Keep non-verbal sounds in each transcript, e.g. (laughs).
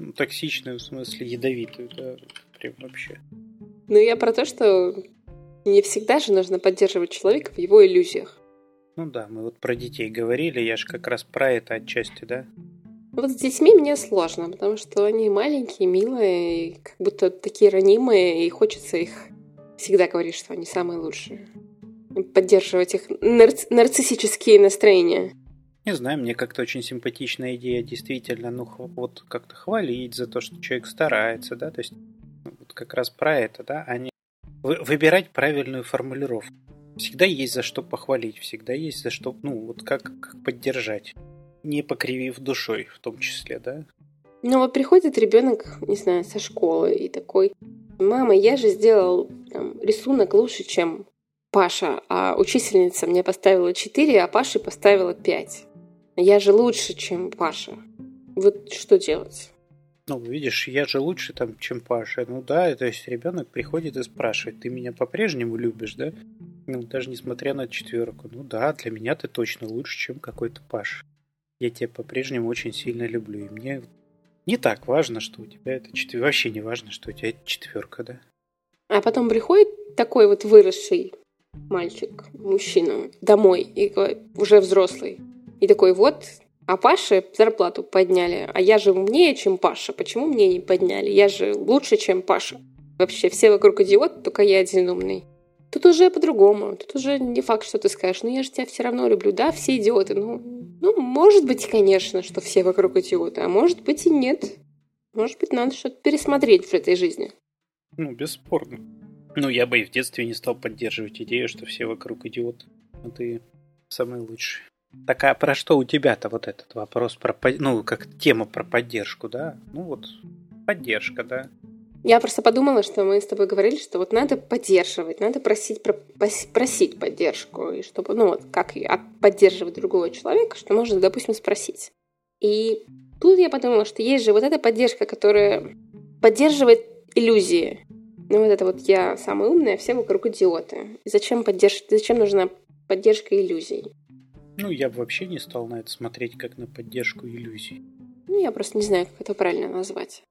Ну, токсичную, в смысле, ядовитую, да, прям вообще. Ну, я про то, что не всегда же нужно поддерживать человека в его иллюзиях. Ну да, мы вот про детей говорили, я же как раз про это отчасти, да? Вот с детьми мне сложно, потому что они маленькие, милые, как будто такие ранимые, и хочется их всегда говорить, что они самые лучшие. Поддерживать их нарци- нарциссические настроения. Не знаю, мне как-то очень симпатичная идея, действительно, ну вот как-то хвалить за то, что человек старается, да, то есть ну, вот как раз про это, да, а не выбирать правильную формулировку. Всегда есть за что похвалить, всегда есть за что, ну, вот как, как поддержать, не покривив душой в том числе, да. Ну вот приходит ребенок, не знаю, со школы и такой, мама, я же сделал там, рисунок лучше, чем Паша, а учительница мне поставила 4, а Паше поставила 5. Я же лучше, чем Паша. Вот что делать? Ну, видишь, я же лучше там, чем Паша. Ну да, то есть ребенок приходит и спрашивает, ты меня по-прежнему любишь, да? Ну, даже несмотря на четверку. Ну да, для меня ты точно лучше, чем какой-то Паша. Я тебя по-прежнему очень сильно люблю. И мне не так важно, что у тебя это четверка. Вообще не важно, что у тебя это четверка, да? А потом приходит такой вот выросший мальчик, мужчина, домой, и уже взрослый. И такой, вот, а Паше зарплату подняли, а я же умнее, чем Паша. Почему мне не подняли? Я же лучше, чем Паша. Вообще, все вокруг идиот, только я один умный. Тут уже по-другому. Тут уже не факт, что ты скажешь, ну я же тебя все равно люблю. Да, все идиоты. Ну, ну, может быть, конечно, что все вокруг идиоты, а может быть и нет. Может быть, надо что-то пересмотреть в этой жизни. Ну, бесспорно. Ну, я бы и в детстве не стал поддерживать идею, что все вокруг идиоты. А ты самый лучший. Так а про что у тебя-то вот этот вопрос про, ну, как тема про поддержку, да? Ну вот, поддержка, да. Я просто подумала, что мы с тобой говорили, что вот надо поддерживать, надо просить, про, просить поддержку, и чтобы, ну вот, как поддерживать другого человека, что можно, допустим, спросить. И тут я подумала, что есть же вот эта поддержка, которая поддерживает иллюзии. Ну вот это вот я самая умная, все вокруг идиоты. И зачем, поддерж... зачем нужна поддержка иллюзий? Ну, я бы вообще не стал на это смотреть как на поддержку иллюзий. Ну, я просто не знаю, как это правильно назвать.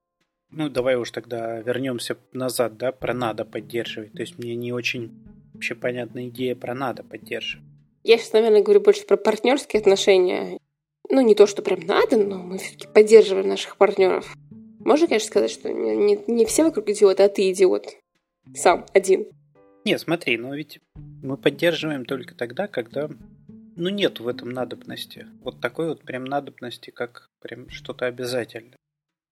Ну, давай уж тогда вернемся назад, да, про надо поддерживать. То есть мне не очень вообще понятна идея про надо поддерживать. Я сейчас, наверное, говорю больше про партнерские отношения. Ну, не то, что прям надо, но мы все-таки поддерживаем наших партнеров. Можно, конечно, сказать, что не, не, все вокруг идиоты, а ты идиот. Сам, один. Не, смотри, но ведь мы поддерживаем только тогда, когда ну, нет в этом надобности. Вот такой вот прям надобности, как прям что-то обязательное.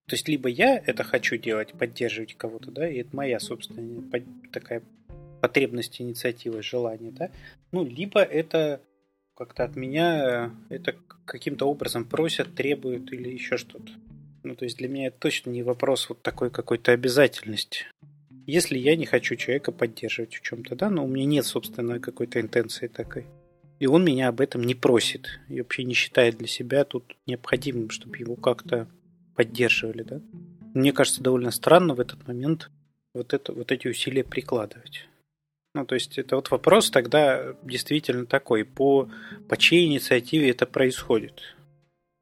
То есть, либо я это хочу делать, поддерживать кого-то, да, и это моя собственная такая потребность, инициатива, желание, да, ну, либо это как-то от меня это каким-то образом просят, требуют или еще что-то. Ну, то есть для меня это точно не вопрос вот такой какой-то обязательности. Если я не хочу человека поддерживать в чем-то, да, но у меня нет собственной какой-то интенции такой. И он меня об этом не просит. И вообще не считает для себя тут необходимым, чтобы его как-то поддерживали. Да? Мне кажется, довольно странно в этот момент вот, это, вот эти усилия прикладывать. Ну, то есть это вот вопрос тогда действительно такой, по, по чьей инициативе это происходит?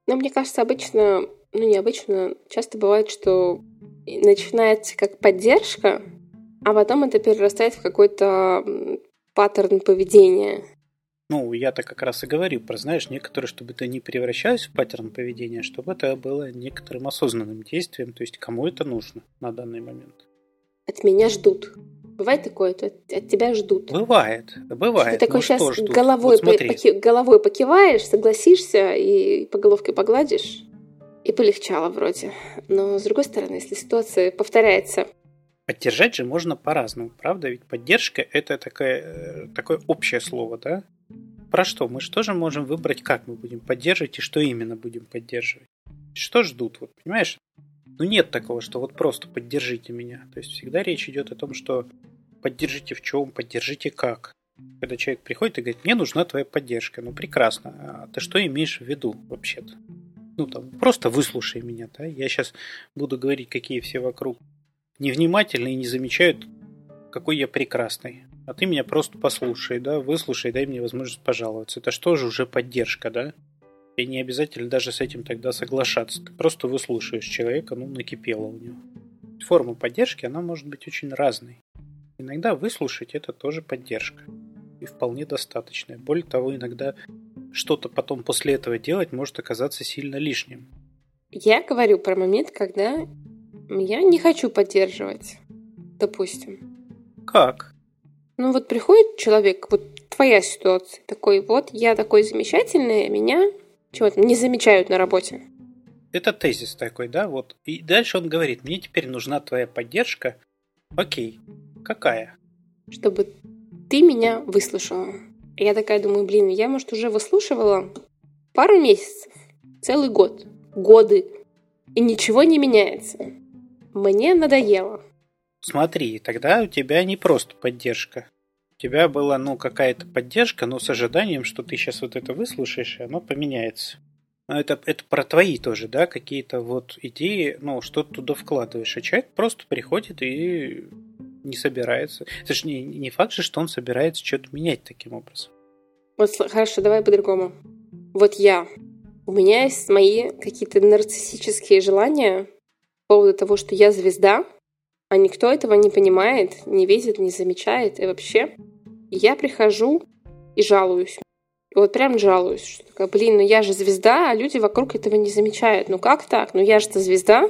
Ну, мне кажется, обычно, ну, необычно, часто бывает, что начинается как поддержка, а потом это перерастает в какой-то паттерн поведения. Ну, я-то как раз и говорю про, знаешь, некоторые, чтобы это не превращалось в паттерн поведения, чтобы это было некоторым осознанным действием, то есть кому это нужно на данный момент. От меня ждут. Бывает такое, от, от тебя ждут. Бывает, бывает. Ты такой ну, сейчас головой, вот поки, головой покиваешь, согласишься и по головке погладишь, и полегчало вроде. Но с другой стороны, если ситуация повторяется Поддержать же можно по-разному, правда? Ведь поддержка это такое, э, такое общее слово, да? Про что? Мы же тоже можем выбрать, как мы будем поддерживать и что именно будем поддерживать. Что ждут, вот, понимаешь? Ну нет такого, что вот просто поддержите меня. То есть всегда речь идет о том, что поддержите в чем, поддержите как. Когда человек приходит и говорит, мне нужна твоя поддержка. Ну прекрасно. А ты что имеешь в виду вообще-то? Ну там, просто выслушай меня, да? Я сейчас буду говорить, какие все вокруг невнимательны и не замечают, какой я прекрасный а ты меня просто послушай, да, выслушай, дай мне возможность пожаловаться. Это что же уже поддержка, да? И не обязательно даже с этим тогда соглашаться. Ты просто выслушаешь человека, ну, накипело у него. Форма поддержки, она может быть очень разной. Иногда выслушать это тоже поддержка. И вполне достаточная. Более того, иногда что-то потом после этого делать может оказаться сильно лишним. Я говорю про момент, когда я не хочу поддерживать, допустим. Как? Ну вот приходит человек, вот твоя ситуация, такой вот, я такой замечательный, а меня чего-то не замечают на работе. Это тезис такой, да, вот. И дальше он говорит, мне теперь нужна твоя поддержка. Окей, какая? Чтобы ты меня выслушала. Я такая думаю, блин, я, может, уже выслушивала пару месяцев, целый год, годы, и ничего не меняется. Мне надоело. Смотри, тогда у тебя не просто поддержка. У тебя была, ну, какая-то поддержка, но с ожиданием, что ты сейчас вот это выслушаешь, и оно поменяется. Но это, это про твои тоже, да, какие-то вот идеи, ну, что ты туда вкладываешь. А человек просто приходит и не собирается. Не, не факт же, что он собирается что-то менять таким образом. Вот хорошо, давай по-другому. Вот я. У меня есть мои какие-то нарциссические желания по поводу того, что я звезда, а никто этого не понимает, не видит, не замечает. И вообще, я прихожу и жалуюсь. И вот прям жалуюсь, что такая, блин, ну я же звезда, а люди вокруг этого не замечают. Ну как так? Ну я же звезда.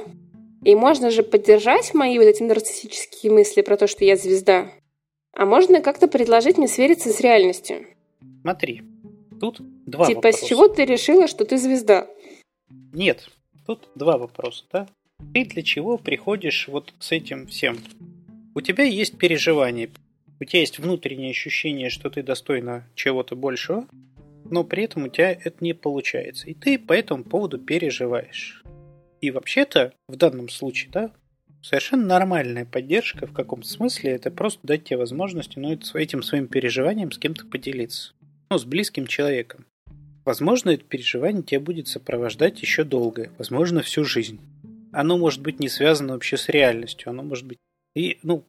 И можно же поддержать мои вот эти нарциссические мысли про то, что я звезда. А можно как-то предложить мне свериться с реальностью. Смотри, тут два типа, вопроса. с чего ты решила, что ты звезда? Нет, тут два вопроса, да? Ты для чего приходишь вот с этим всем? У тебя есть переживания, у тебя есть внутреннее ощущение, что ты достойна чего-то большего, но при этом у тебя это не получается. И ты по этому поводу переживаешь. И вообще-то, в данном случае, да, совершенно нормальная поддержка в каком-то смысле это просто дать тебе возможность ну, этим своим переживанием с кем-то поделиться. Ну, с близким человеком. Возможно, это переживание тебя будет сопровождать еще долго, возможно, всю жизнь оно может быть не связано вообще с реальностью, оно может быть и, ну,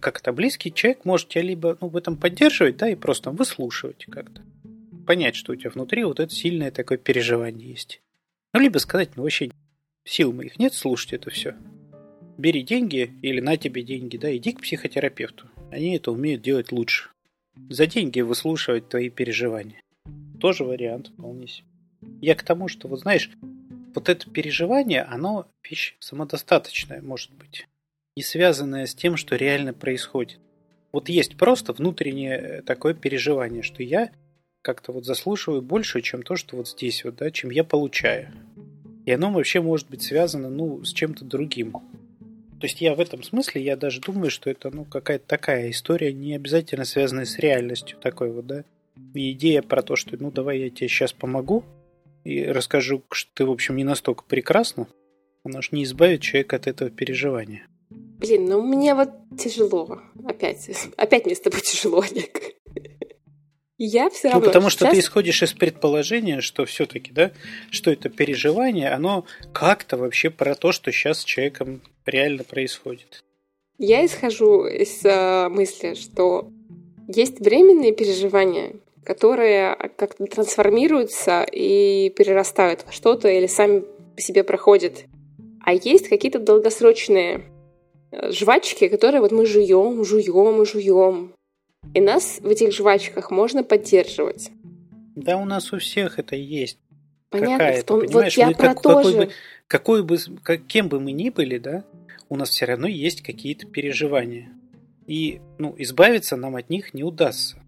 как это, близкий человек может тебя либо ну, в этом поддерживать, да, и просто выслушивать как-то. Понять, что у тебя внутри вот это сильное такое переживание есть. Ну, либо сказать, ну, вообще сил моих нет слушать это все. Бери деньги или на тебе деньги, да, иди к психотерапевту. Они это умеют делать лучше. За деньги выслушивать твои переживания. Тоже вариант вполне себе. Я к тому, что, вот знаешь, вот это переживание, оно вещь самодостаточная, может быть, не связанная с тем, что реально происходит. Вот есть просто внутреннее э, такое переживание, что я как-то вот заслуживаю больше, чем то, что вот здесь вот, да, чем я получаю. И оно вообще может быть связано, ну, с чем-то другим. То есть я в этом смысле, я даже думаю, что это, ну, какая-то такая история, не обязательно связанная с реальностью такой вот, да. И идея про то, что, ну, давай я тебе сейчас помогу, и расскажу, что ты, в общем, не настолько прекрасна, она ж не избавит человека от этого переживания. Блин, ну мне вот тяжело. Опять. Опять мне с тобой тяжело, Олег. Я все ну, равно. Ну, потому что сейчас... ты исходишь из предположения, что все-таки, да, что это переживание, оно как-то вообще про то, что сейчас с человеком реально происходит. Я исхожу из э, мысли, что есть временные переживания, которые как-то трансформируются и перерастают во что-то или сами по себе проходят. А есть какие-то долгосрочные э, жвачки, которые вот мы жуем, жуем и жуем. И нас в этих жвачках можно поддерживать. Да, у нас у всех это есть. Понятно, в том, вот я мы про как, то же. Бы, какой бы, как, кем бы мы ни были, да, у нас все равно есть какие-то переживания. И ну, избавиться нам от них не удастся.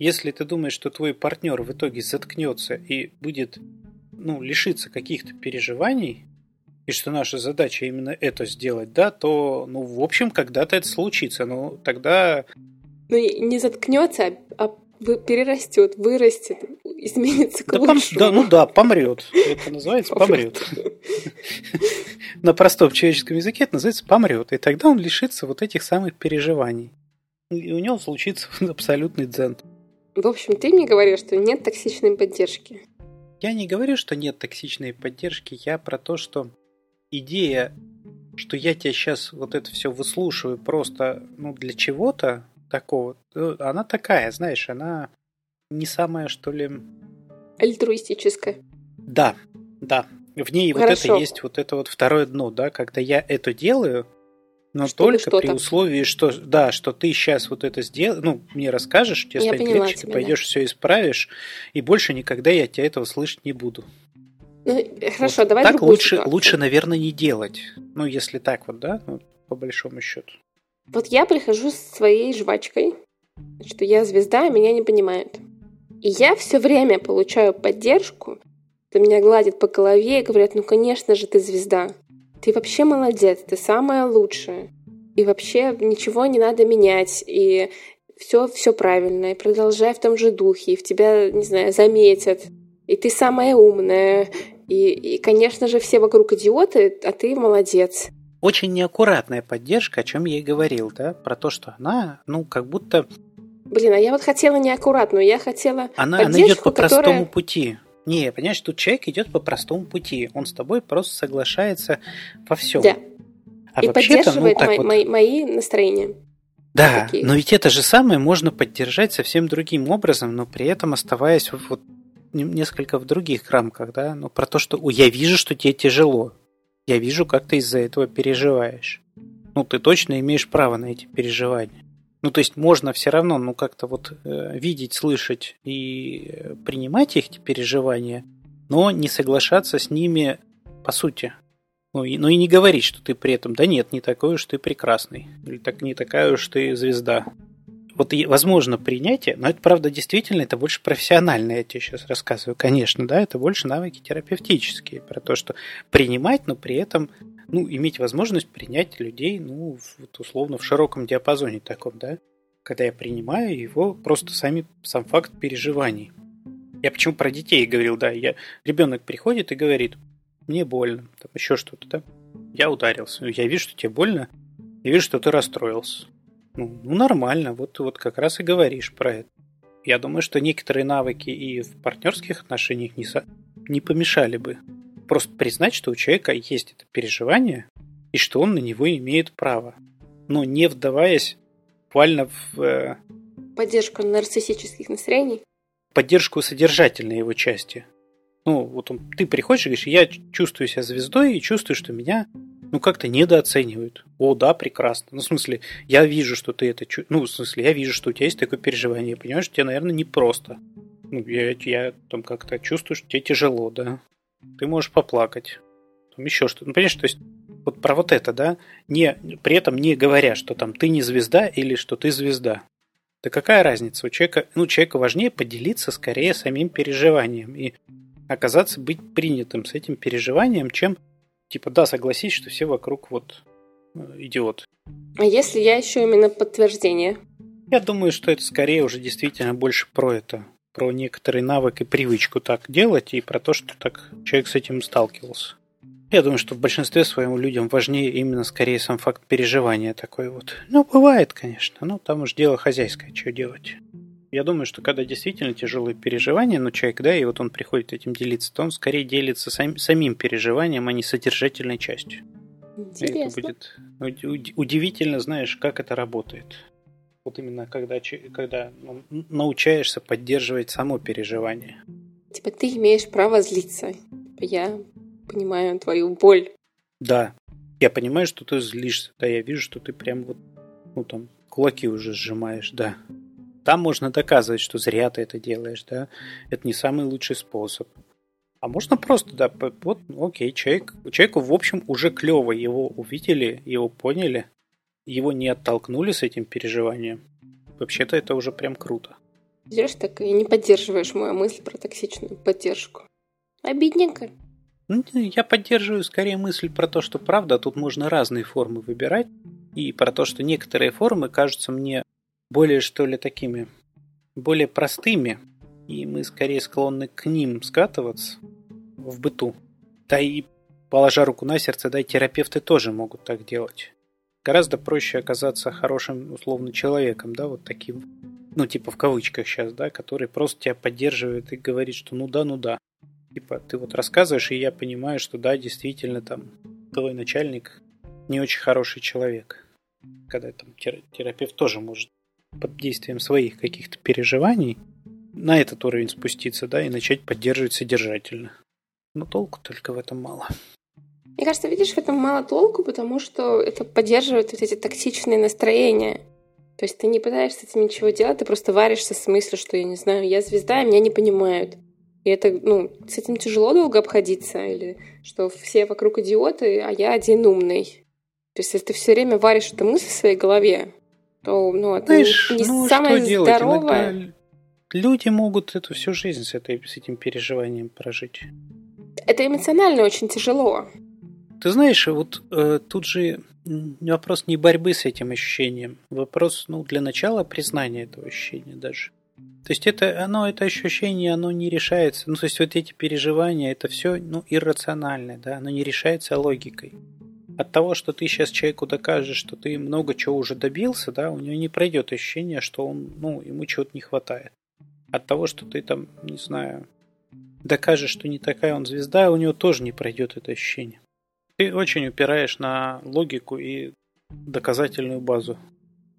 Если ты думаешь, что твой партнер в итоге заткнется и будет ну, лишиться каких-то переживаний, и что наша задача именно это сделать, да, то, ну, в общем, когда-то это случится. Ну, тогда... Ну, не заткнется, а перерастет, вырастет, изменится к да, пом- да, ну да, помрет. Это называется помрет. (laughs) На простом человеческом языке это называется помрет. И тогда он лишится вот этих самых переживаний. И у него случится (laughs) абсолютный дзен. В общем, ты мне говоришь, что нет токсичной поддержки. Я не говорю, что нет токсичной поддержки, я про то, что идея, что я тебя сейчас вот это все выслушиваю просто ну, для чего-то такого, э, она такая, знаешь, она не самая, что ли... Альтруистическая. Да, да. В ней Хорошо. вот это есть вот это вот второе дно, да, когда я это делаю, но Чтобы только при условии, что да, что ты сейчас вот это сделаешь, ну, мне расскажешь, тебе я станет легче, тебя, ты пойдешь да. все исправишь, и больше никогда я тебя этого слышать не буду. Ну, хорошо, вот. давай Так лучше, ситуацию. лучше, наверное, не делать. Ну, если так вот, да, ну, по большому счету. Вот я прихожу с своей жвачкой, что я звезда, а меня не понимают. И я все время получаю поддержку, кто меня гладит по голове и говорят, ну, конечно же, ты звезда. Ты вообще молодец, ты самая лучшая. И вообще ничего не надо менять. И все, все правильно. И продолжай в том же духе. И в тебя, не знаю, заметят. И ты самая умная. И, и, конечно же, все вокруг идиоты, а ты молодец. Очень неаккуратная поддержка, о чем я и говорил, да, про то, что она, ну, как будто... Блин, а я вот хотела неаккуратную, я хотела Она, она идет по которая... простому пути. Не, понимаешь, тут человек идет по простому пути. Он с тобой просто соглашается во всем. Да. А и ну, поддерживает ну, мои, вот... мои, мои настроения. Да, такие. но ведь это же самое можно поддержать совсем другим образом, но при этом оставаясь вот несколько в других рамках, да, но про то, что я вижу, что тебе тяжело, я вижу, как ты из-за этого переживаешь. Ну, ты точно имеешь право на эти переживания. Ну, то есть можно все равно, ну, как-то вот э, видеть, слышать и принимать их, переживания, но не соглашаться с ними по сути. Ну и, ну и не говорить, что ты при этом, да нет, не такой уж ты прекрасный, или так не такая уж ты звезда. Вот и, возможно принятие, но это правда действительно, это больше профессионально, я тебе сейчас рассказываю, конечно, да, это больше навыки терапевтические, про то, что принимать, но при этом ну, иметь возможность принять людей, ну, вот условно в широком диапазоне таком, да, когда я принимаю его просто сами, сам факт переживаний. Я почему про детей говорил, да, я, ребенок приходит и говорит, мне больно, там еще что-то, да, я ударился, я вижу, что тебе больно, я вижу, что ты расстроился. Ну, ну нормально, вот вот как раз и говоришь про это. Я думаю, что некоторые навыки и в партнерских отношениях не, со... не помешали бы просто признать, что у человека есть это переживание, и что он на него имеет право. Но не вдаваясь буквально в... Э, поддержку нарциссических настроений? Поддержку содержательной его части. Ну, вот он, ты приходишь и говоришь, я чувствую себя звездой и чувствую, что меня ну, как-то недооценивают. О, да, прекрасно. Ну, в смысле, я вижу, что ты это чувствуешь. Ну, в смысле, я вижу, что у тебя есть такое переживание. Понимаешь, тебе, наверное, непросто. Ну, я, я там как-то чувствую, что тебе тяжело, да ты можешь поплакать, там еще что-то. Ну, понимаешь, то есть вот про вот это, да, не, при этом не говоря, что там ты не звезда или что ты звезда. Да какая разница? У человека, ну, человеку важнее поделиться скорее самим переживанием и оказаться быть принятым с этим переживанием, чем типа, да, согласись, что все вокруг вот э, идиот. А если я еще именно подтверждение? Я думаю, что это скорее уже действительно больше про это, про некоторый навык и привычку так делать, и про то, что так человек с этим сталкивался. Я думаю, что в большинстве своем людям важнее именно скорее сам факт переживания такой вот. Ну, бывает, конечно, но там уж дело хозяйское, что делать. Я думаю, что когда действительно тяжелые переживания, ну, человек, да, и вот он приходит этим делиться, то он скорее делится сам, самим переживанием, а не содержательной частью. Интересно. это будет удивительно, знаешь, как это работает. Вот именно когда, когда ну, научаешься поддерживать само переживание. Типа ты имеешь право злиться. Я понимаю твою боль. Да. Я понимаю, что ты злишься. Да, я вижу, что ты прям вот, ну там, кулаки уже сжимаешь, да. Там можно доказывать, что зря ты это делаешь, да. Это не самый лучший способ. А можно просто, да, вот, окей, человек, человеку, в общем, уже клево его увидели, его поняли, его не оттолкнули с этим переживанием, вообще-то это уже прям круто. Идешь так и не поддерживаешь мою мысль про токсичную поддержку. Обидненько. Ну, я поддерживаю скорее мысль про то, что правда, тут можно разные формы выбирать, и про то, что некоторые формы кажутся мне более, что ли, такими, более простыми, и мы скорее склонны к ним скатываться в быту. Да и, положа руку на сердце, да, и терапевты тоже могут так делать гораздо проще оказаться хорошим, условно, человеком, да, вот таким, ну, типа в кавычках сейчас, да, который просто тебя поддерживает и говорит, что ну да, ну да. Типа, ты вот рассказываешь, и я понимаю, что да, действительно, там, твой начальник не очень хороший человек. Когда там терапевт тоже может под действием своих каких-то переживаний на этот уровень спуститься, да, и начать поддерживать содержательно. Но толку только в этом мало. Мне кажется, видишь, в этом мало толку, потому что это поддерживает вот эти токсичные настроения. То есть ты не пытаешься с этим ничего делать, ты просто варишься с мыслью, что, я не знаю, я звезда, и меня не понимают. И это, ну, с этим тяжело долго обходиться, или что все вокруг идиоты, а я один умный. То есть, если ты все время варишь эту мысль в своей голове, то, ну, это Знаешь, не, не ну, самое здоровое. Иногда люди могут эту всю жизнь с, этой, с этим переживанием прожить. Это эмоционально очень тяжело. Ты знаешь, вот э, тут же вопрос не борьбы с этим ощущением, вопрос, ну, для начала признания этого ощущения даже. То есть это, оно, это ощущение, оно не решается, ну, то есть вот эти переживания, это все, ну, иррациональное, да, оно не решается логикой. От того, что ты сейчас человеку докажешь, что ты много чего уже добился, да, у него не пройдет ощущение, что он, ну, ему чего-то не хватает. От того, что ты там, не знаю, докажешь, что не такая он звезда, у него тоже не пройдет это ощущение. Ты очень упираешь на логику и доказательную базу.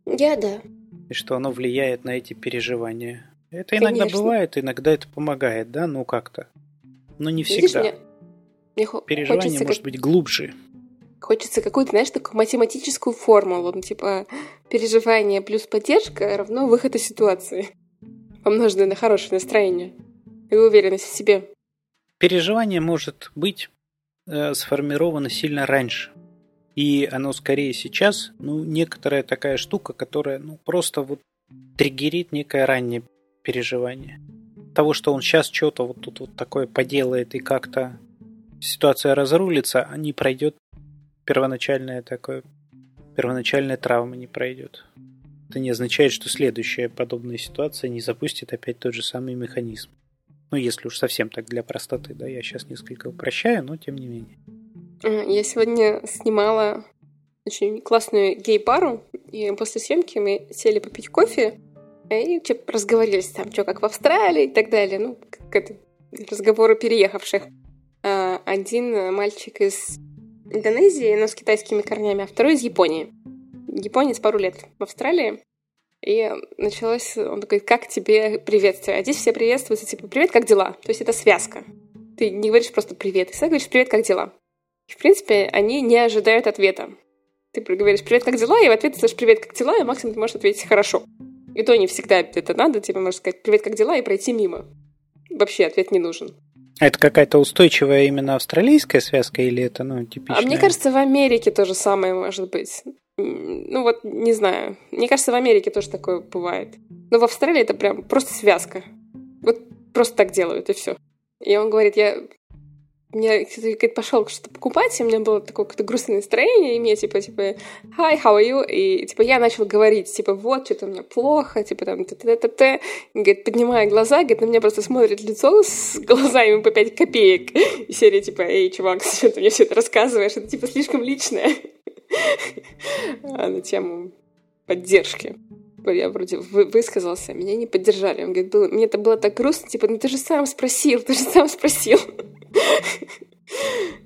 Я да. И что оно влияет на эти переживания. Это иногда Конечно. бывает, иногда это помогает, да, ну как-то. Но не всегда. Видишь, мне, мне Переживание может как... быть глубже. Хочется какую-то, знаешь, такую математическую формулу, ну, типа переживание плюс поддержка равно выход из ситуации, помноженное на хорошее настроение и уверенность в себе. Переживание может быть сформировано сильно раньше. И оно скорее сейчас, ну, некоторая такая штука, которая, ну, просто вот триггерит некое раннее переживание. Того, что он сейчас что-то вот тут вот такое поделает и как-то ситуация разрулится, а не пройдет первоначальная такое, первоначальная травма не пройдет. Это не означает, что следующая подобная ситуация не запустит опять тот же самый механизм. Ну, если уж совсем так для простоты, да, я сейчас несколько упрощаю, но тем не менее. Я сегодня снимала очень классную гей-пару, и после съемки мы сели попить кофе, и типа, разговорились там, что как в Австралии и так далее. Ну, как это, разговоры переехавших. А, один мальчик из Индонезии, но с китайскими корнями, а второй из Японии. Японец пару лет в Австралии. И началось, он такой, как тебе приветствие? А здесь все приветствуются, типа, привет, как дела? То есть это связка. Ты не говоришь просто привет, ты всегда говоришь привет, как дела? И, в принципе, они не ожидают ответа. Ты говоришь привет, как дела? И в ответ ты слышишь привет, как дела? И максимум ты можешь ответить хорошо. И то не всегда это надо, типа, можешь сказать привет, как дела? И пройти мимо. Вообще ответ не нужен. А это какая-то устойчивая именно австралийская связка или это, ну, типичная? А мне кажется, в Америке то же самое может быть. Ну вот, не знаю. Мне кажется, в Америке тоже такое бывает. Но в Австралии это прям просто связка. Вот просто так делают, и все. И он говорит, я мне говорит, пошел что-то покупать, и у меня было такое какое-то грустное настроение, и мне типа, типа, hi, how are you? И типа я начал говорить, типа, вот, что-то у меня плохо, типа там, т т т т Говорит, поднимая глаза, говорит, на меня просто смотрит лицо с глазами по 5 копеек. И серия типа, эй, чувак, (laughs) зачем ты мне все это рассказываешь? Это типа слишком личное. А, на тему поддержки. Я вроде высказался, меня не поддержали. Он говорит, мне это было так грустно, типа, ну ты же сам спросил, ты же сам спросил.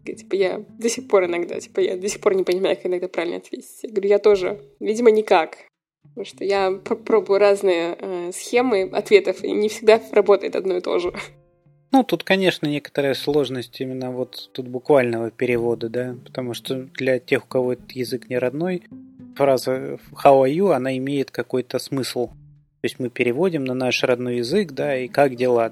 Типа, я до сих пор иногда, типа, я до сих пор не понимаю, как иногда правильно ответить. Я говорю, я тоже. Видимо, никак. Потому что я пробую разные э, схемы ответов, и не всегда работает одно и то же. Ну, тут, конечно, некоторая сложность именно вот тут буквального перевода, да, потому что для тех, у кого этот язык не родной, фраза «how are you», она имеет какой-то смысл. То есть мы переводим на наш родной язык, да, и как дела.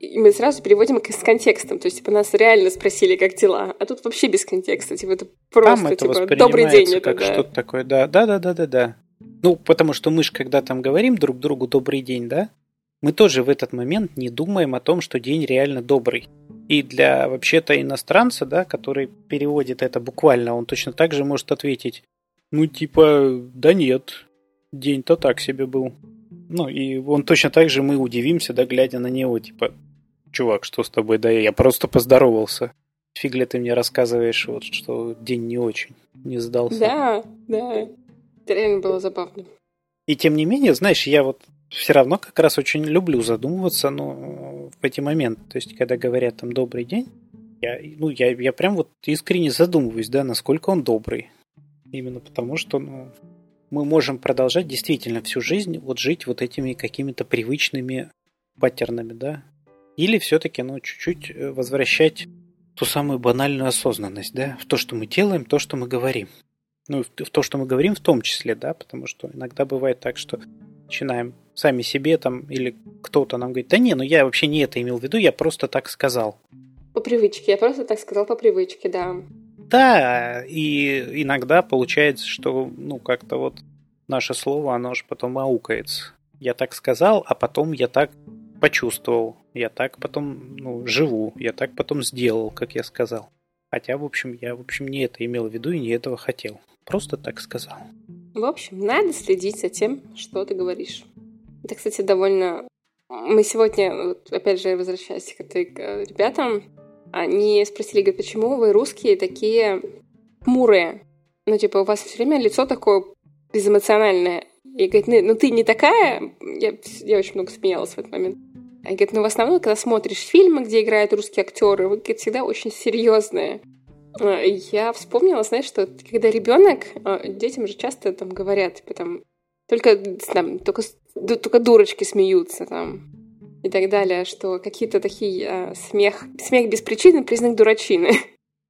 И мы сразу переводим с контекстом. То есть, типа, нас реально спросили, как дела. А тут вообще без контекста. Типа, это просто, Там это типа, добрый день. Это, как да. что-то такое, да. Да, да, да, да, да. Ну, потому что мы же, когда там говорим друг другу добрый день, да, мы тоже в этот момент не думаем о том, что день реально добрый. И для вообще-то иностранца, да, который переводит это буквально, он точно так же может ответить, ну типа, да нет, день-то так себе был. Ну и он точно так же мы удивимся, да, глядя на него, типа, чувак, что с тобой, да я просто поздоровался. Фиг ли ты мне рассказываешь, вот, что день не очень, не сдался. Да, да, это реально было забавно. И тем не менее, знаешь, я вот все равно как раз очень люблю задумываться ну, в эти моменты. То есть, когда говорят там «добрый день», я, ну, я, я прям вот искренне задумываюсь, да, насколько он добрый. Именно потому, что ну, мы можем продолжать действительно всю жизнь вот жить вот этими какими-то привычными паттернами, да. Или все-таки, ну, чуть-чуть э, возвращать ту самую банальную осознанность, да, в то, что мы делаем, то, что мы говорим. Ну, в то, что мы говорим в том числе, да, потому что иногда бывает так, что начинаем сами себе там, или кто-то нам говорит, да не, ну я вообще не это имел в виду, я просто так сказал. По привычке, я просто так сказал по привычке, да. Да, и иногда получается, что, ну, как-то вот наше слово, оно же потом аукается. Я так сказал, а потом я так почувствовал, я так потом, ну, живу, я так потом сделал, как я сказал. Хотя, в общем, я, в общем, не это имел в виду и не этого хотел. Просто так сказал. В общем, надо следить за тем, что ты говоришь. Это, кстати, довольно... Мы сегодня, опять же, возвращаясь к, этой, к ребятам, они спросили, говорят, почему вы русские такие хмурые? Ну, типа, у вас все время лицо такое безэмоциональное. И говорит, ну, ну ты не такая... Я, я очень много смеялась в этот момент. Они говорят, ну в основном, когда смотришь фильмы, где играют русские актеры, вы говорит, всегда очень серьезные. А, я вспомнила, знаешь, что когда ребенок, а, детям же часто там говорят, типа там, только, там, только, только дурочки смеются там и так далее, что какие-то такие а, смех, смех без причины признак дурачины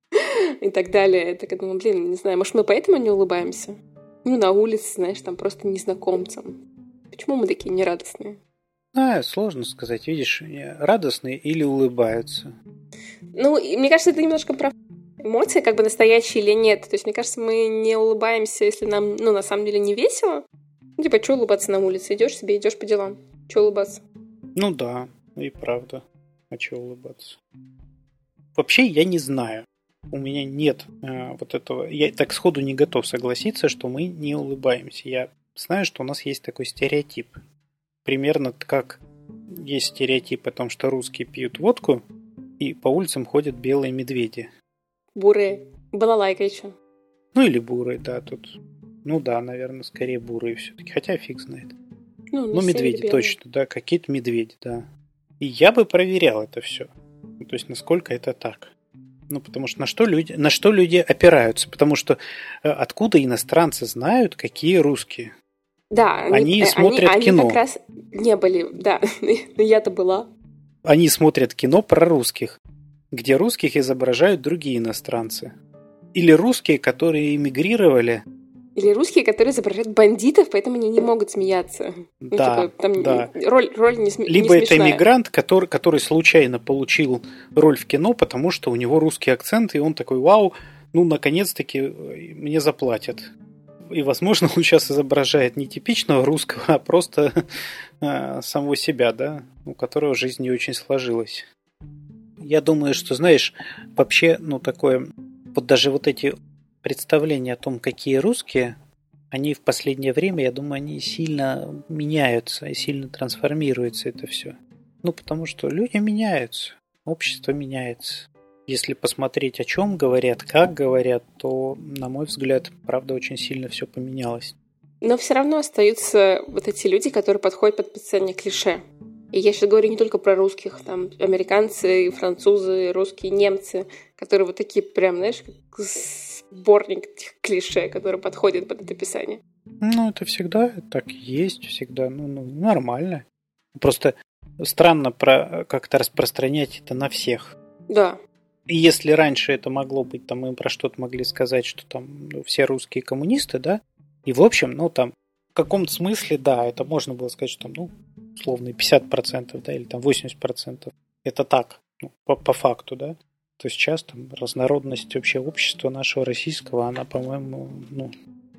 (laughs) и так далее. Так я думаю, блин, не знаю, может мы поэтому не улыбаемся? Ну, на улице, знаешь, там просто незнакомцам. Почему мы такие нерадостные? А, сложно сказать. Видишь, радостные или улыбаются. Ну, мне кажется, это немножко про эмоции, как бы настоящие или нет. То есть, мне кажется, мы не улыбаемся, если нам, ну, на самом деле не весело. Ну, типа, что улыбаться на улице? Идешь себе, идешь по делам. Что улыбаться? Ну да, и правда. А что улыбаться? Вообще, я не знаю. У меня нет э, вот этого. Я так сходу не готов согласиться, что мы не улыбаемся. Я знаю, что у нас есть такой стереотип примерно как есть стереотип о том, что русские пьют водку, и по улицам ходят белые медведи. Бурые. Балалайка еще. Ну или бурые, да, тут. Ну да, наверное, скорее бурые все-таки. Хотя фиг знает. Ну, ну медведи точно, да, какие-то медведи, да. И я бы проверял это все. Ну, то есть, насколько это так. Ну, потому что на что люди, на что люди опираются? Потому что э, откуда иностранцы знают, какие русские? Да, они, они смотрят они, кино. Они как раз не были, да, (laughs) но я-то была. Они смотрят кино про русских, где русских изображают другие иностранцы. Или русские, которые эмигрировали. Или русские, которые изображают бандитов, поэтому они не могут смеяться. Ну, да, типа, там да. Роль, роль не, см... Либо не это эмигрант, который, который случайно получил роль в кино, потому что у него русский акцент, и он такой, вау, ну, наконец-таки э, мне заплатят и, возможно, он сейчас изображает не типичного русского, а просто э, самого себя, да, у которого жизнь не очень сложилась. Я думаю, что, знаешь, вообще, ну, такое, вот даже вот эти представления о том, какие русские, они в последнее время, я думаю, они сильно меняются и сильно трансформируется это все. Ну, потому что люди меняются, общество меняется. Если посмотреть, о чем говорят, как говорят, то, на мой взгляд, правда, очень сильно все поменялось. Но все равно остаются вот эти люди, которые подходят под описание клише. И я сейчас говорю не только про русских, там, американцы, французы, русские, немцы, которые вот такие прям, знаешь, сборник этих клише, которые подходят под это описание. Ну, это всегда так есть, всегда, ну, ну нормально. Просто странно про как-то распространять это на всех. Да. И если раньше это могло быть, там мы про что-то могли сказать, что там ну, все русские коммунисты, да, и в общем, ну там в каком-то смысле, да, это можно было сказать, что там, ну, условно, 50%, да, или там 80%. Это так, ну, по, по факту, да. То сейчас там разнородность вообще общества нашего российского, она, по-моему, ну,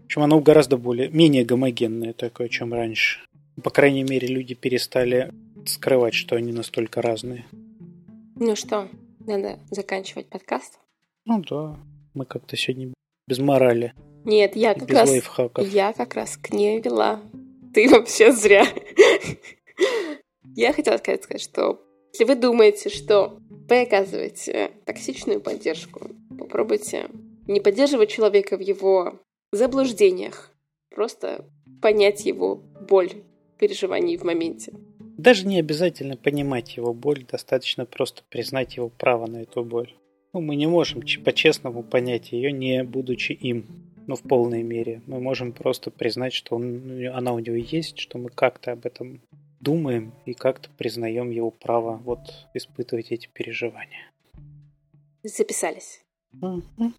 общем, она гораздо более, менее гомогенная такое, чем раньше. По крайней мере, люди перестали скрывать, что они настолько разные. Ну что, надо заканчивать подкаст. Ну да, мы как-то сегодня без морали. Нет, я как без раз... лайфхаков. Я как раз к ней вела. Ты вообще зря. (laughs) Я хотела сказать, что если вы думаете, что вы оказываете токсичную поддержку, попробуйте не поддерживать человека в его заблуждениях, просто понять его боль, переживаний в моменте. Даже не обязательно понимать его боль, достаточно просто признать его право на эту боль. Ну, мы не можем по-честному понять ее, не будучи им, ну, в полной мере. Мы можем просто признать, что он, она у него есть, что мы как-то об этом думаем и как-то признаем его право вот испытывать эти переживания. Записались. Мгм.